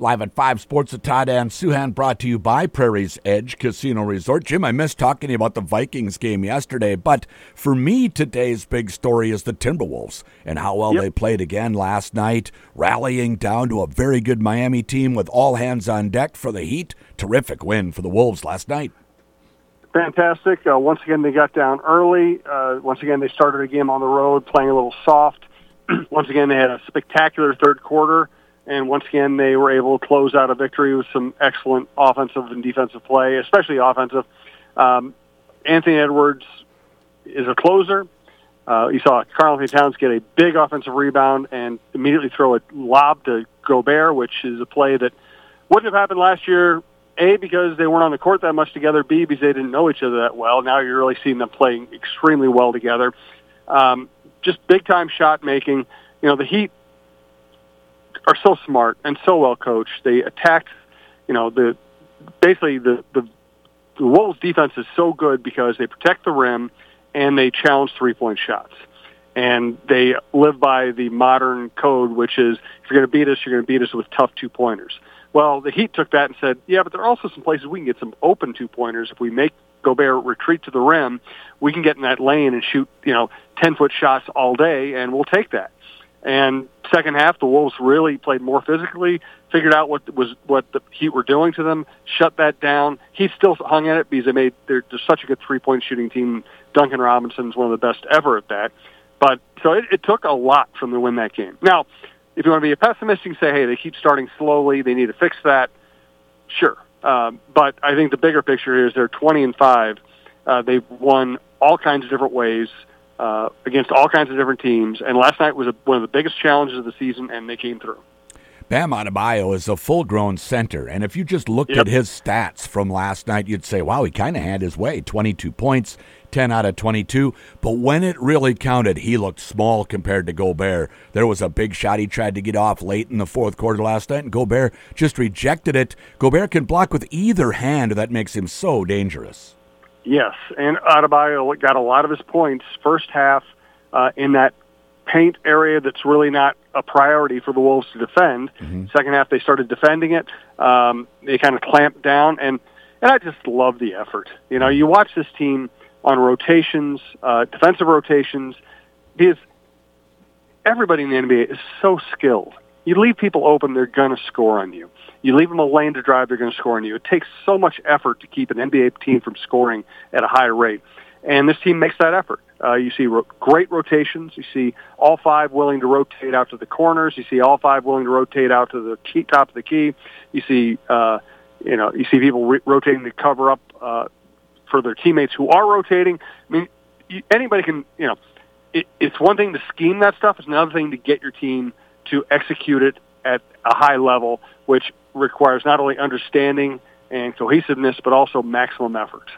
Live at 5 Sports at Todd and Souhan, brought to you by Prairie's Edge Casino Resort. Jim, I missed talking to you about the Vikings game yesterday, but for me, today's big story is the Timberwolves and how well yep. they played again last night, rallying down to a very good Miami team with all hands on deck for the Heat. Terrific win for the Wolves last night. Fantastic. Uh, once again, they got down early. Uh, once again, they started a game on the road, playing a little soft. once again, they had a spectacular third quarter and once again, they were able to close out a victory with some excellent offensive and defensive play, especially offensive. Um, Anthony Edwards is a closer. Uh, you saw Karl-Anthony Towns get a big offensive rebound and immediately throw a lob to Gobert, which is a play that wouldn't have happened last year. A, because they weren't on the court that much together. B, because they didn't know each other that well. Now you're really seeing them playing extremely well together. Um, just big time shot making. You know, the Heat are so smart and so well coached. They attack, you know, the basically the the, the Wolves defense is so good because they protect the rim and they challenge three point shots. And they live by the modern code, which is if you're going to beat us, you're going to beat us with tough two pointers. Well, the Heat took that and said, yeah, but there are also some places we can get some open two pointers if we make Gobert retreat to the rim. We can get in that lane and shoot, you know, ten foot shots all day, and we'll take that. And second half, the Wolves really played more physically, figured out what was what the Heat were doing to them, shut that down. He still hung at it because they made they're, they're such a good three point shooting team. Duncan Robinson's one of the best ever at that. But so it, it took a lot from them to win that game. Now, if you want to be a pessimist, you can say, hey, they keep starting slowly. They need to fix that. Sure. Um, but I think the bigger picture is they're 20 and 5. Uh, they've won all kinds of different ways uh, against all kinds of different teams. And last night was a, one of the biggest challenges of the season, and they came through. Bam Adebayo is a full-grown center, and if you just looked yep. at his stats from last night, you'd say, "Wow, he kind of had his way. Twenty-two points, ten out of twenty-two." But when it really counted, he looked small compared to Gobert. There was a big shot he tried to get off late in the fourth quarter last night, and Gobert just rejected it. Gobert can block with either hand, that makes him so dangerous. Yes, and Adebayo got a lot of his points first half uh, in that paint area that's really not a priority for the Wolves to defend. Mm-hmm. Second half, they started defending it. Um, they kind of clamped down, and and I just love the effort. You know, you watch this team on rotations, uh, defensive rotations, because everybody in the NBA is so skilled. You leave people open, they're going to score on you. You leave them a lane to drive, they're going to score on you. It takes so much effort to keep an NBA team from scoring at a high rate. And this team makes that effort. Uh, you see ro- great rotations. You see all five willing to rotate out to the corners. You see all five willing to rotate out to the key, top of the key. You see, uh, you know, you see people re- rotating to cover up uh, for their teammates who are rotating. I mean, you, anybody can, you know, it, it's one thing to scheme that stuff. It's another thing to get your team to execute it at a high level, which requires not only understanding and cohesiveness, but also maximum effort.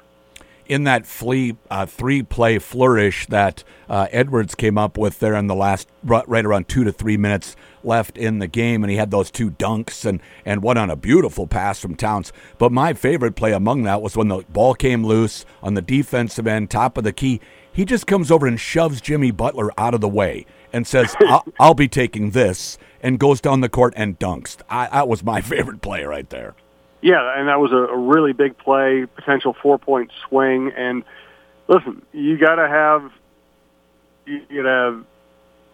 In that flea, uh, three play flourish that uh, Edwards came up with there in the last, right around two to three minutes left in the game, and he had those two dunks and, and one on a beautiful pass from Towns. But my favorite play among that was when the ball came loose on the defensive end, top of the key. He just comes over and shoves Jimmy Butler out of the way and says, I'll, I'll, be taking this, and goes down the court and dunks. I, that was my favorite play right there. Yeah, and that was a, a really big play, potential four point swing. And listen, you got to have you got to have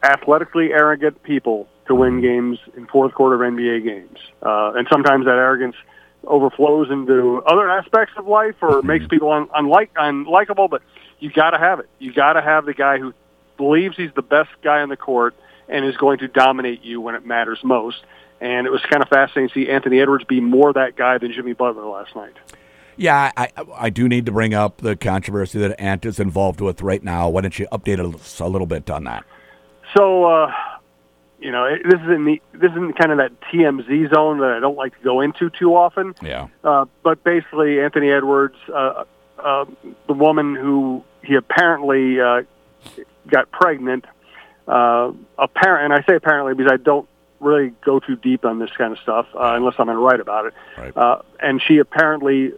athletically arrogant people to win mm-hmm. games in fourth quarter of NBA games, uh, and sometimes that arrogance overflows into other aspects of life or mm-hmm. makes people un- unlike unlikable. But you got to have it. You got to have the guy who believes he's the best guy on the court and is going to dominate you when it matters most. And it was kind of fascinating to see Anthony Edwards be more that guy than Jimmy Butler last night. Yeah, I, I do need to bring up the controversy that Ant is involved with right now. Why don't you update us a little bit on that? So, uh, you know, this is in the this is in kind of that TMZ zone that I don't like to go into too often. Yeah. Uh, but basically, Anthony Edwards, uh, uh, the woman who he apparently uh, got pregnant. Uh, apparent, and I say apparently because I don't really go too deep on this kind of stuff uh, unless I'm going to write about it. Right. Uh, and she apparently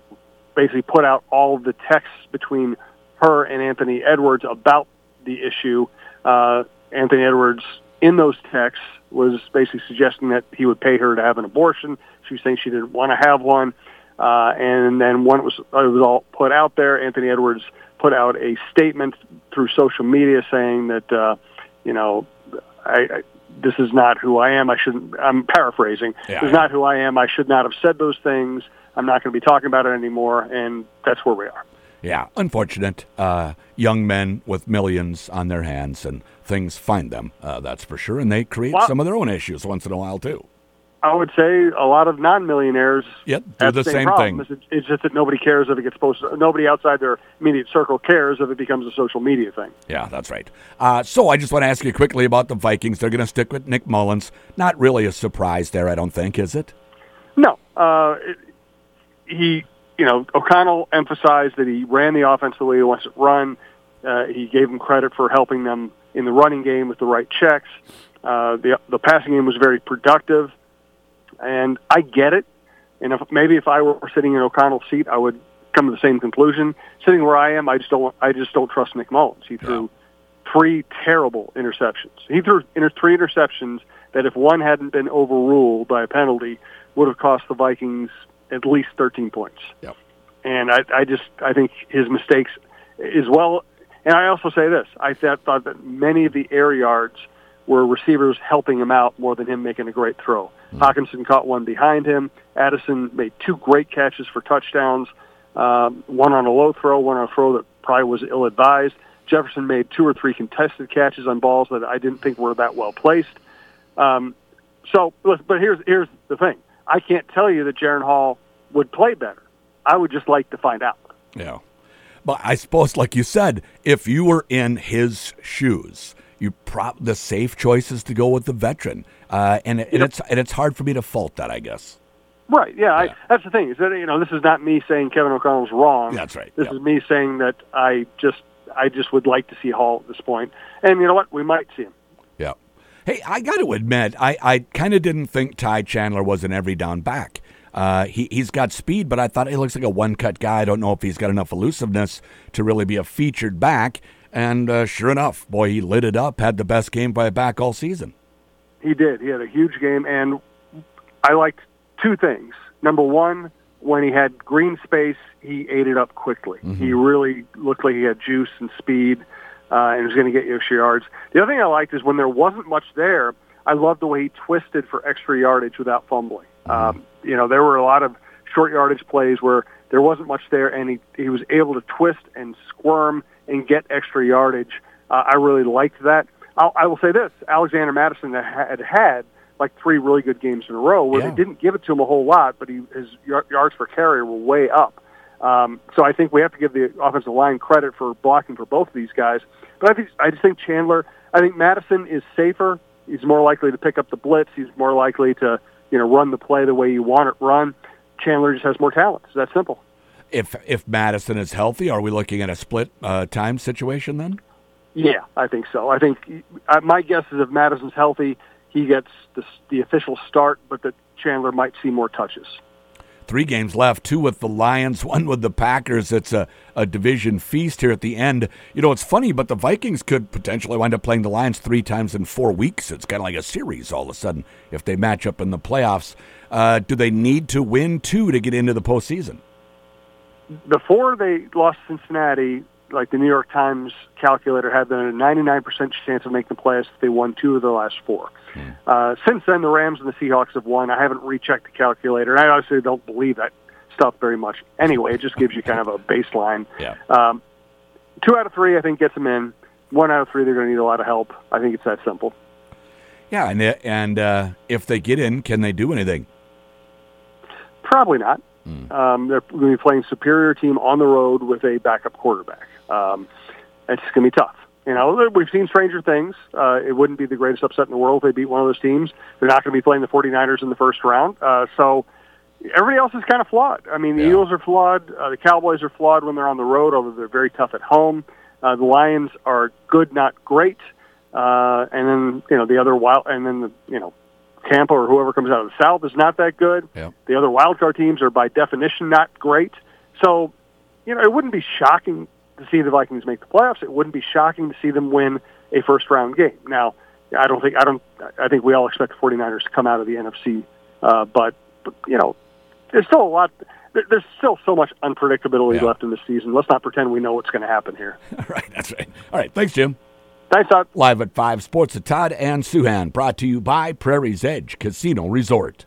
basically put out all of the texts between her and Anthony Edwards about the issue. Uh, Anthony Edwards in those texts was basically suggesting that he would pay her to have an abortion. She was saying she didn't want to have one. Uh, and then when it was, it was all put out there, Anthony Edwards put out a statement through social media saying that, uh, you know, I, I, this is not who I am. I shouldn't. I'm paraphrasing. Yeah, this is not who I am. I should not have said those things. I'm not going to be talking about it anymore. And that's where we are. Yeah, unfortunate. Uh, young men with millions on their hands and things find them, uh, that's for sure. And they create Well- some of their own issues once in a while, too. I would say a lot of non-millionaires Yep, do have the same, same thing. It's, it's just that nobody cares if it gets posted. Nobody outside their immediate circle cares if it becomes a social media thing. Yeah, that's right. Uh, so I just want to ask you quickly about the Vikings. They're going to stick with Nick Mullens. Not really a surprise there, I don't think, is it? No, uh, it, he, you know, O'Connell emphasized that he ran the offense the way he wants it run. Uh, he gave him credit for helping them in the running game with the right checks. Uh, the the passing game was very productive, and I get it. And if maybe if I were sitting in O'Connell's seat, I would come to the same conclusion. Sitting where I am, I just don't. I just don't trust Nick Mullens. He threw three terrible interceptions. He threw inter- three interceptions that, if one hadn't been overruled by a penalty, would have cost the Vikings at least 13 points. Yep. And I, I just I think his mistakes as well. And I also say this: I thought, thought that many of the air yards were receivers helping him out more than him making a great throw. Hockenson caught one behind him. Addison made two great catches for touchdowns. Um, one on a low throw, one on a throw that probably was ill-advised. Jefferson made two or three contested catches on balls that I didn't think were that well placed. Um, so, but but here's here's the thing: I can't tell you that Jaren Hall would play better. I would just like to find out. Yeah. But I suppose, like you said, if you were in his shoes, you prop the safe choice is to go with the veteran, uh, and, it, and it's and it's hard for me to fault that, I guess. Right. Yeah. Yeah. I, that's the thing. Is that you know this is not me saying Kevin O'Connell's wrong. That's right, This yeah. is me saying that I just I just would like to see Hall at this. And you know what? We might see him. Yeah. Hey, I got to admit, I, I kind of didn't think Ty Chandler was an every down back. Uh, he, he's got speed, but I thought he looks like a one cut guy. I don't know if he's got enough elusiveness to really be a featured back. And uh, sure enough, boy, he lit it up, had the best game by a back all season. He did. He had a huge game, and I liked two things. Number one, when he had green space, he ate it up quickly. He really looked like he had juice and speed, uh, and was going to get you extra yards. The other thing I liked is when there wasn't much there, I loved the way he twisted for extra yardage without fumbling. Um, you know, there were a lot of short yardage plays where there wasn't much there, and he he was able to twist and squirm and get extra yardage. Uh, I really liked that. I'll, I will say this: Alexander Mattison had had like three really good games in a row where Yeah. they didn't give it to him a whole lot, but he, his yards per carry were way up. Um, so I think we have to give the offensive line credit for blocking for both of these guys. But I think I just think Chandler. I think Mattison is safer. He's more likely to pick up the blitz. He's more likely to you know run the play the way you want it run. Chandler just has more talent. It's that simple. If if Mattison is healthy, are we looking at a split uh, time situation then? Yeah, I think so. I think uh, my guess is if Mattison's healthy, he gets the, the official start, but that Chandler might see more touches. Three games left, two with the Lions, one with the Packers. It's a, a division feast here at the end. You know, it's funny, but the Vikings could potentially wind up playing the Lions three times in four weeks. It's kind of like a series all of a sudden if they match up in the playoffs. Uh, do they need to win two to get into the postseason? Before they lost Cincinnati, like the New York Times calculator had them at a 99% chance of making the playoffs if they won two of the last four. Uh, since then, the Rams and the Seahawks have won. I haven't rechecked the calculator, and I obviously don't believe that stuff very much. Anyway, it just gives you kind of a baseline. Yeah. Um, two out of three, I think, gets them in. One out of three, they're going to need a lot of help. I think it's that simple. Yeah, and and uh, if they get in, can they do anything? Probably not. Um, they're going to be playing superior team on the road with a backup quarterback. Um, it's going to be tough. You know, we've seen stranger things. Uh, it wouldn't be the greatest upset in the world if they beat one of those teams. They're not going to be playing the 49ers in the first round. Uh, so everybody else is kind of flawed. I mean, the Yeah. Eagles are flawed. Uh, the Cowboys are flawed when they're on the road, although they're very tough at home. Uh, the Lions are good, not great. Uh, and then, you know, the other wild, and then, the, you know, Tampa or whoever comes out of the South is not that good. Yeah. The other wild card teams are by definition not great. So, you know, it wouldn't be shocking to see the Vikings make the playoffs. It wouldn't be shocking to see them win a first round game. Now, I don't think I don't I think we all expect the 49ers to come out of the NFC, uh, but, but you know, there's still a lot. There's still so much unpredictability Yeah. left in the season. Let's not pretend we know what's going to happen here. right, that's right. All right, thanks, Jim. Thanks, Todd. Live at 5 Sports at Todd and Souhan, brought to you by Prairie's Edge Casino Resort.